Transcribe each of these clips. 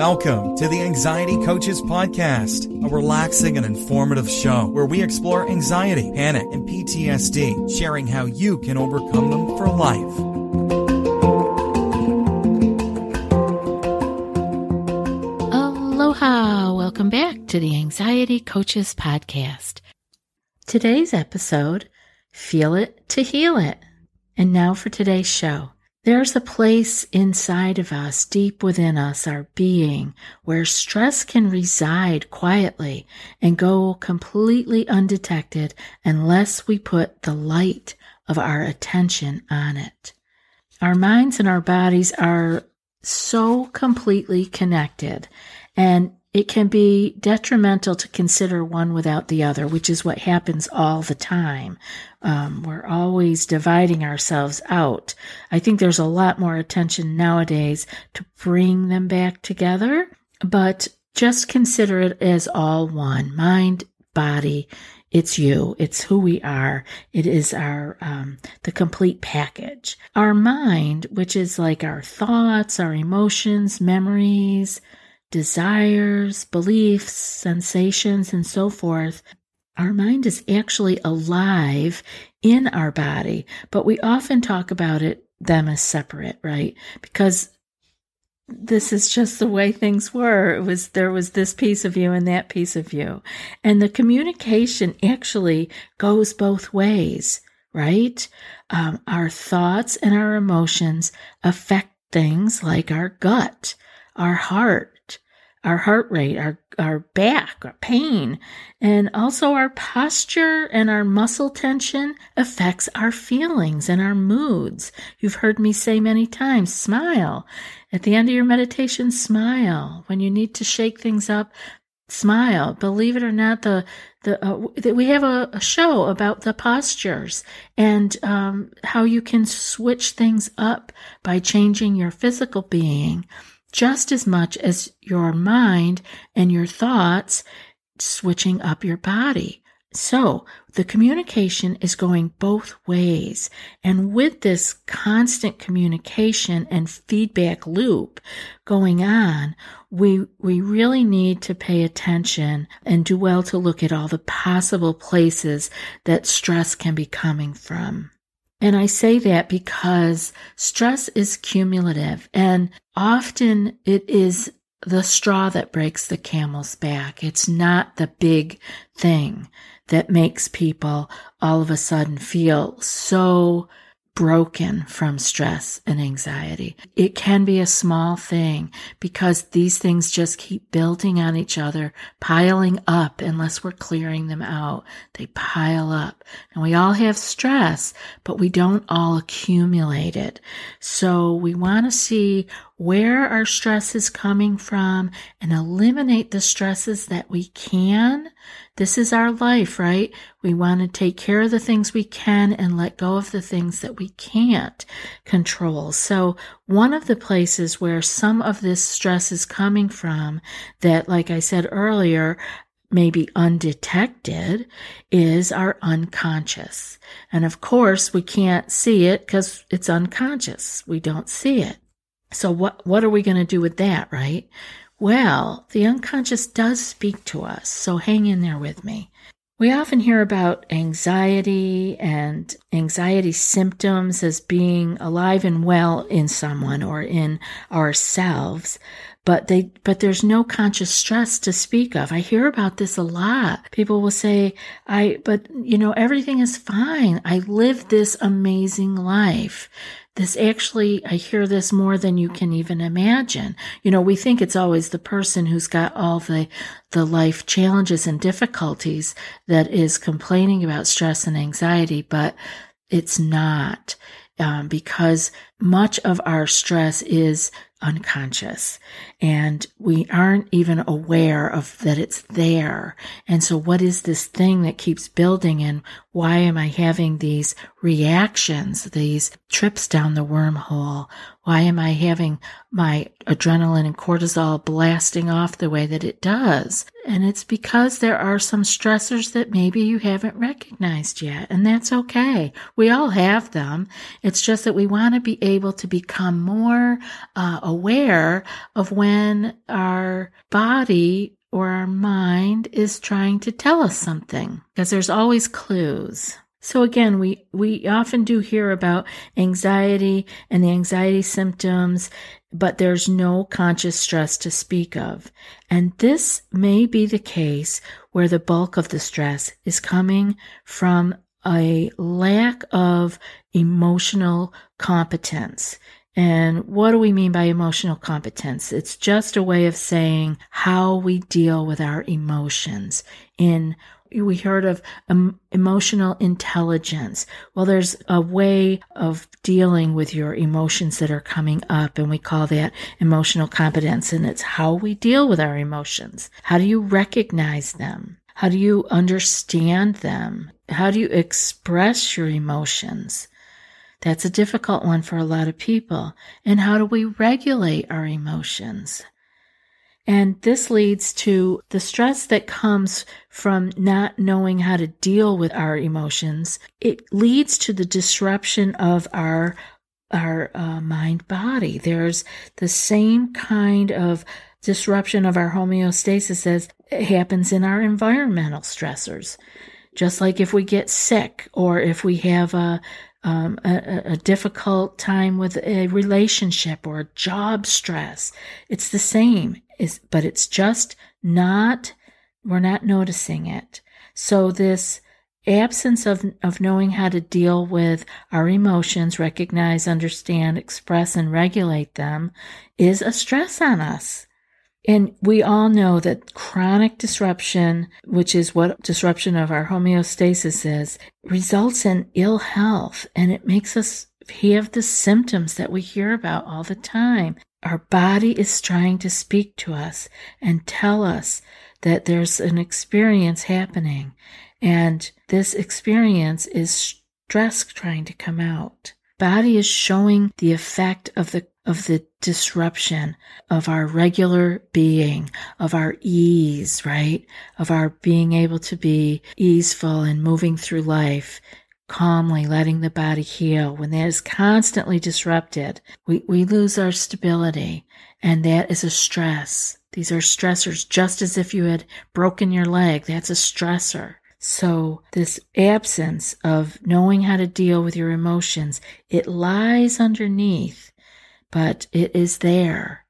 Welcome to the Anxiety Coaches Podcast, a relaxing and informative show where we explore anxiety, panic, and PTSD, sharing how you can overcome them for life. Aloha! Welcome back to the Anxiety Coaches Podcast. Today's episode Feel It to Heal It. And now for today's show. There's a place inside of us, deep within us, our being, where stress can reside quietly and go completely undetected unless we put the light of our attention on it. Our minds and our bodies are so completely connected and it can be detrimental to consider one without the other, which is what happens all the time. Um, we're always dividing ourselves out. I think there's a lot more attention nowadays to bring them back together, but just consider it as all one mind, body. It's you. It's who we are. It is our, um, the complete package. Our mind, which is like our thoughts, our emotions, memories, desires, beliefs, sensations, and so forth, our mind is actually alive in our body, but we often talk about it them as separate, right? Because this is just the way things were. It was there was this piece of you and that piece of you. And the communication actually goes both ways, right? Um, our thoughts and our emotions affect things like our gut, our heart, our heart rate, our, our back, our pain, and also our posture and our muscle tension affects our feelings and our moods. You've heard me say many times, smile. At the end of your meditation, smile. When you need to shake things up, smile. Believe it or not, the the uh, we have a, a, show about the postures and um, how you can switch things up by changing your physical being just as much as your mind and your thoughts switching up your body. So the communication is going both ways. And with this constant communication and feedback loop going on, we, we really need to pay attention and do well to look at all the possible places that stress can be coming from. And I say that because stress is cumulative and often it is the straw that breaks the camel's back. It's not the big thing that makes people all of a sudden feel so broken from stress and anxiety. It can be a small thing because these things just keep building on each other, piling up unless we're clearing them out. They pile up. And we all have stress, but we don't all accumulate it. So we want to see where our stress is coming from and eliminate the stresses that we can. This is our life, right? We want to take care of the things we can and let go of the things that we can't control. So one of the places where some of this stress is coming from that, like I said earlier, maybe undetected is our unconscious. And of course, we can't see it because it's unconscious. We don't see it. So what, what are we going to do with that, right? Well, the unconscious does speak to us. So hang in there with me. We often hear about anxiety and anxiety symptoms as being alive and well in someone or in ourselves, but they, but there's no conscious stress to speak of. I hear about this a lot. People will say, I, but you know, everything is fine. I live this amazing life. This actually, I hear this more than you can even imagine. You know, we think it's always the person who's got all the, the life challenges and difficulties that is complaining about stress and anxiety, but it's not. Um, because much of our stress is unconscious and we aren't even aware of that it's there. And so what is this thing that keeps building and why am I having these reactions, these trips down the wormhole? Why am I having my adrenaline and cortisol blasting off the way that it does? And it's because there are some stressors that maybe you haven't recognized yet. And that's okay. We all have them. It's just that we want to be able to become more uh, aware of when our body or our mind is trying to tell us something because there's always clues. So again, we, we often do hear about anxiety and the anxiety symptoms, but there's no conscious stress to speak of. And this may be the case where the bulk of the stress is coming from a lack of emotional competence. And what do we mean by emotional competence? It's just a way of saying how we deal with our emotions in we heard of um, emotional intelligence. Well, there's a way of dealing with your emotions that are coming up, and we call that emotional competence. And it's how we deal with our emotions. How do you recognize them? How do you understand them? How do you express your emotions? That's a difficult one for a lot of people. And how do we regulate our emotions? And this leads to the stress that comes from not knowing how to deal with our emotions. It leads to the disruption of our our uh, mind body. There's the same kind of disruption of our homeostasis as happens in our environmental stressors. Just like if we get sick or if we have a, um, a, a, difficult time with a relationship or a job stress. It's the same, is but it's just not. We're not noticing it. So this absence of of knowing how to deal with our emotions, recognize, understand, express, and regulate them, is a stress on us. And we all know that chronic disruption, which is what disruption of our homeostasis is, results in ill health and it makes us have the symptoms that we hear about all the time. Our body is trying to speak to us and tell us that there's an experience happening. And this experience is stress trying to come out. Body is showing the effect of the of the disruption of our regular being, of our ease, right? Of our being able to be easeful and moving through life calmly, letting the body heal. When that is constantly disrupted, we, we lose our stability and that is a stress. These are stressors, just as if you had broken your leg. That's a stressor. So this absence of knowing how to deal with your emotions, it lies underneath but it is there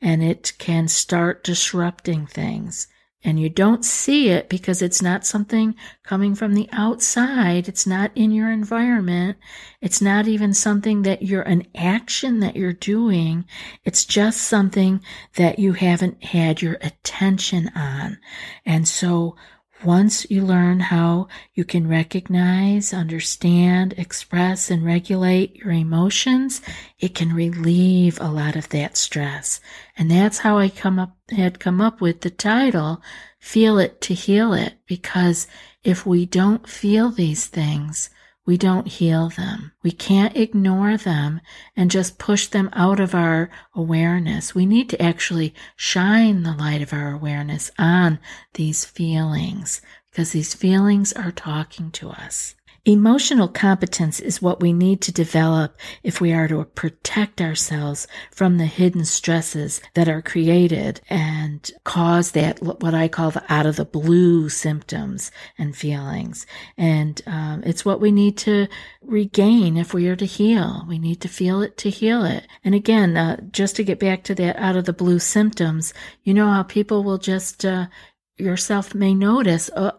and it can start disrupting things. And you don't see it because it's not something coming from the outside. It's not in your environment. It's not even something that you're an action that you're doing. It's just something that you haven't had your attention on. And so once you learn how you can recognize, understand, express, and regulate your emotions, it can relieve a lot of that stress. And that's how I come up, had come up with the title, Feel It to Heal It, because if we don't feel these things, we don't heal them. We can't ignore them and just push them out of our awareness. We need to actually shine the light of our awareness on these feelings because these feelings are talking to us. Emotional competence is what we need to develop if we are to protect ourselves from the hidden stresses that are created and cause that, what I call the out of the blue symptoms and feelings. And um, it's what we need to regain if we are to heal. We need to feel it to heal it. And again, uh, just to get back to that out of the blue symptoms, you know how people will just, uh, yourself may notice, oh,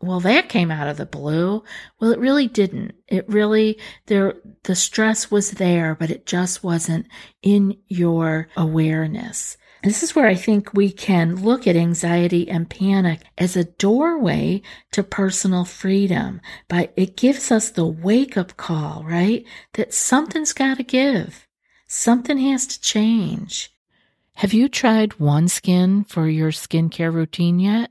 well, that came out of the blue. Well, it really didn't. It really, there, the stress was there, but it just wasn't in your awareness. This is where I think we can look at anxiety and panic as a doorway to personal freedom. But it gives us the wake up call, right? That something's got to give. Something has to change. Have you tried OneSkin for your skincare routine yet?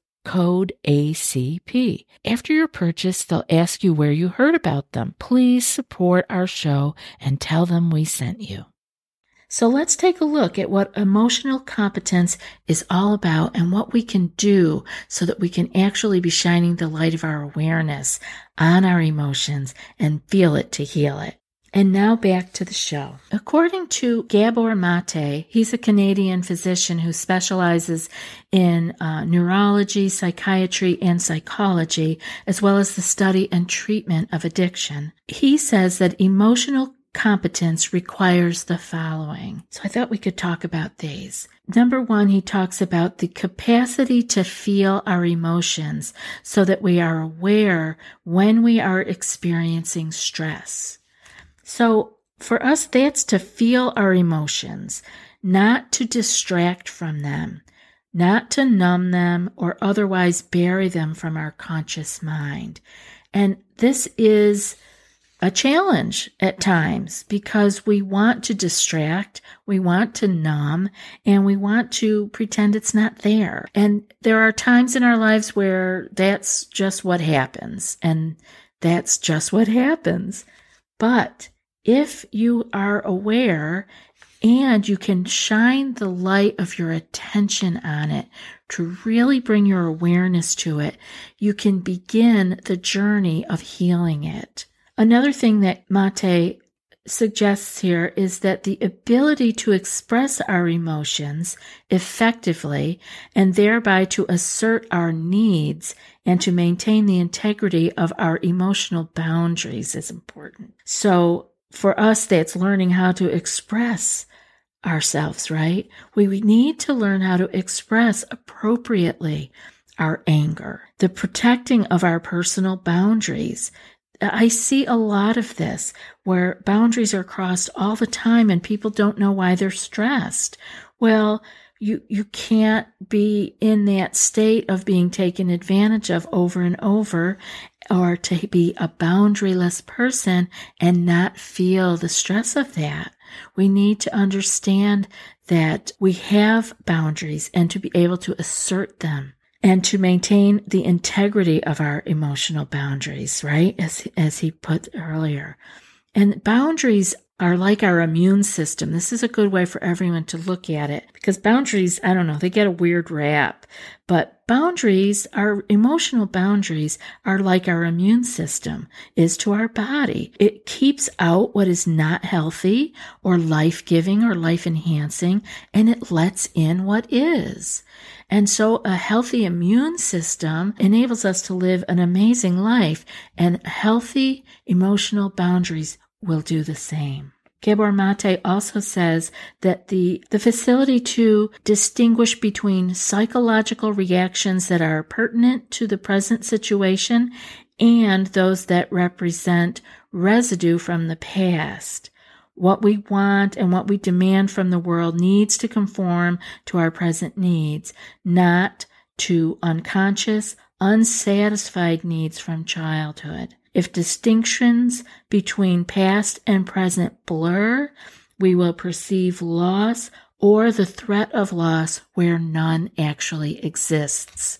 code ACP. After your purchase, they'll ask you where you heard about them. Please support our show and tell them we sent you. So let's take a look at what emotional competence is all about and what we can do so that we can actually be shining the light of our awareness on our emotions and feel it to heal it. And now back to the show. According to Gabor Mate, he's a Canadian physician who specializes in uh, neurology, psychiatry, and psychology, as well as the study and treatment of addiction. He says that emotional competence requires the following. So I thought we could talk about these. Number one, he talks about the capacity to feel our emotions so that we are aware when we are experiencing stress. So for us, that's to feel our emotions, not to distract from them, not to numb them or otherwise bury them from our conscious mind. And this is a challenge at times because we want to distract, we want to numb, and we want to pretend it's not there. And there are times in our lives where that's just what happens, and that's just what happens. But if you are aware and you can shine the light of your attention on it to really bring your awareness to it, you can begin the journey of healing it. Another thing that Mate suggests here is that the ability to express our emotions effectively and thereby to assert our needs and to maintain the integrity of our emotional boundaries is important. So for us, that's learning how to express ourselves, right? We, need to learn how to express appropriately our anger, the protecting of our personal boundaries. I see a lot of this where boundaries are crossed all the time and people don't know why they're stressed. Well, you, you can't be in that state of being taken advantage of over and over or to be a boundaryless person and not feel the stress of that. We need to understand that we have boundaries and to be able to assert them and to maintain the integrity of our emotional boundaries, right? As, as he put earlier. And boundaries are like our immune system. This is a good way for everyone to look at it because boundaries, I don't know, they get a weird rap, but boundaries, our emotional boundaries are like our immune system is to our body. It keeps out what is not healthy or life giving or life enhancing and it lets in what is. And so a healthy immune system enables us to live an amazing life and healthy emotional boundaries will do the same. Gabor Mate also says that the, the facility to distinguish between psychological reactions that are pertinent to the present situation and those that represent residue from the past. What we want and what we demand from the world needs to conform to our present needs, not to unconscious, unsatisfied needs from childhood. If distinctions between past and present blur, we will perceive loss or the threat of loss where none actually exists.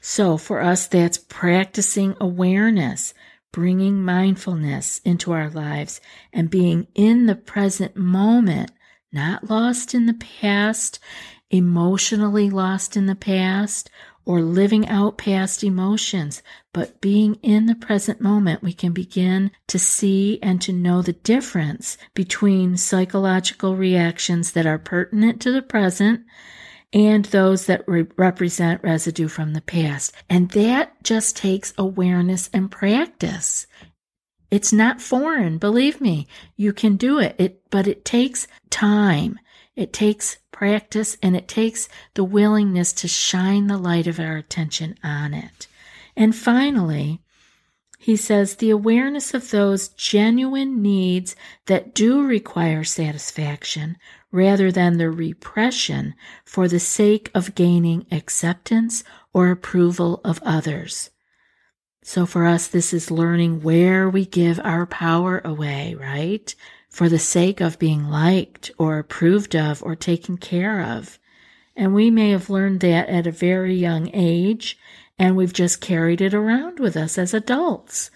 So for us, that's practicing awareness, bringing mindfulness into our lives and being in the present moment, not lost in the past, emotionally lost in the past, or living out past emotions, but being in the present moment, we can begin to see and to know the difference between psychological reactions that are pertinent to the present and those that re- represent residue from the past. And that just takes awareness and practice. It's not foreign, believe me. You can do it. It, but it takes time. It takes practice and it takes the willingness to shine the light of our attention on it. And finally, he says the awareness of those genuine needs that do require satisfaction rather than the repression for the sake of gaining acceptance or approval of others. So for us, this is learning where we give our power away, right? For the sake of being liked or approved of or taken care of. And we may have learned that at a very young age, and we've just carried it around with us as adults.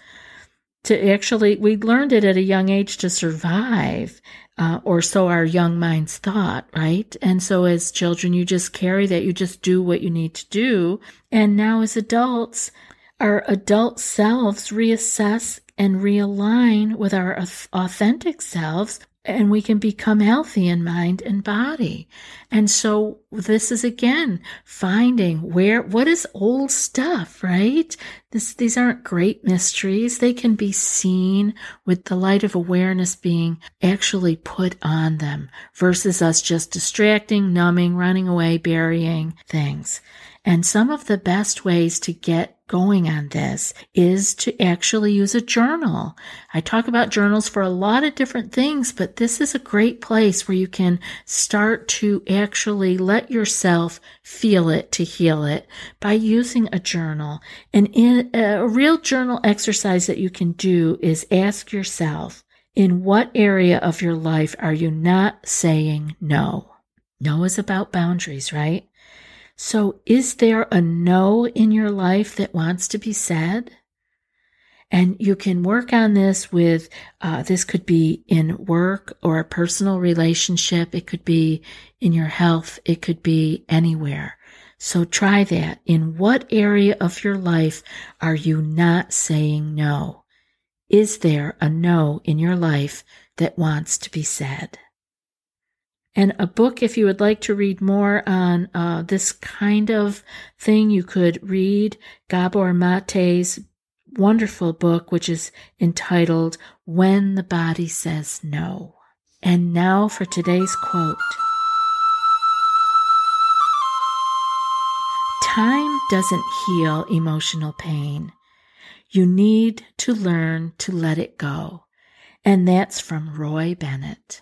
To actually, we learned it at a young age to survive, uh, or so our young minds thought, right? And so as children, you just carry that, you just do what you need to do. And now as adults, our adult selves reassess and realign with our authentic selves and we can become healthy in mind and body. And so this is again finding where what is old stuff, right? This these aren't great mysteries. They can be seen with the light of awareness being actually put on them versus us just distracting, numbing, running away, burying things. And some of the best ways to get going on this is to actually use a journal. I talk about journals for a lot of different things, but this is a great place where you can start to actually let yourself feel it to heal it by using a journal. And in a real journal exercise that you can do is ask yourself, in what area of your life are you not saying no? No is about boundaries, right? So, is there a no in your life that wants to be said? And you can work on this with, uh, this could be in work or a personal relationship. It could be in your health. It could be anywhere. So try that. In what area of your life are you not saying no? Is there a no in your life that wants to be said? And a book if you would like to read more on uh, this kind of thing you could read gabor mate's wonderful book which is entitled when the body says no. And now for today's quote. Time doesn't heal emotional pain. You need to learn to let it go. And that's from roy bennett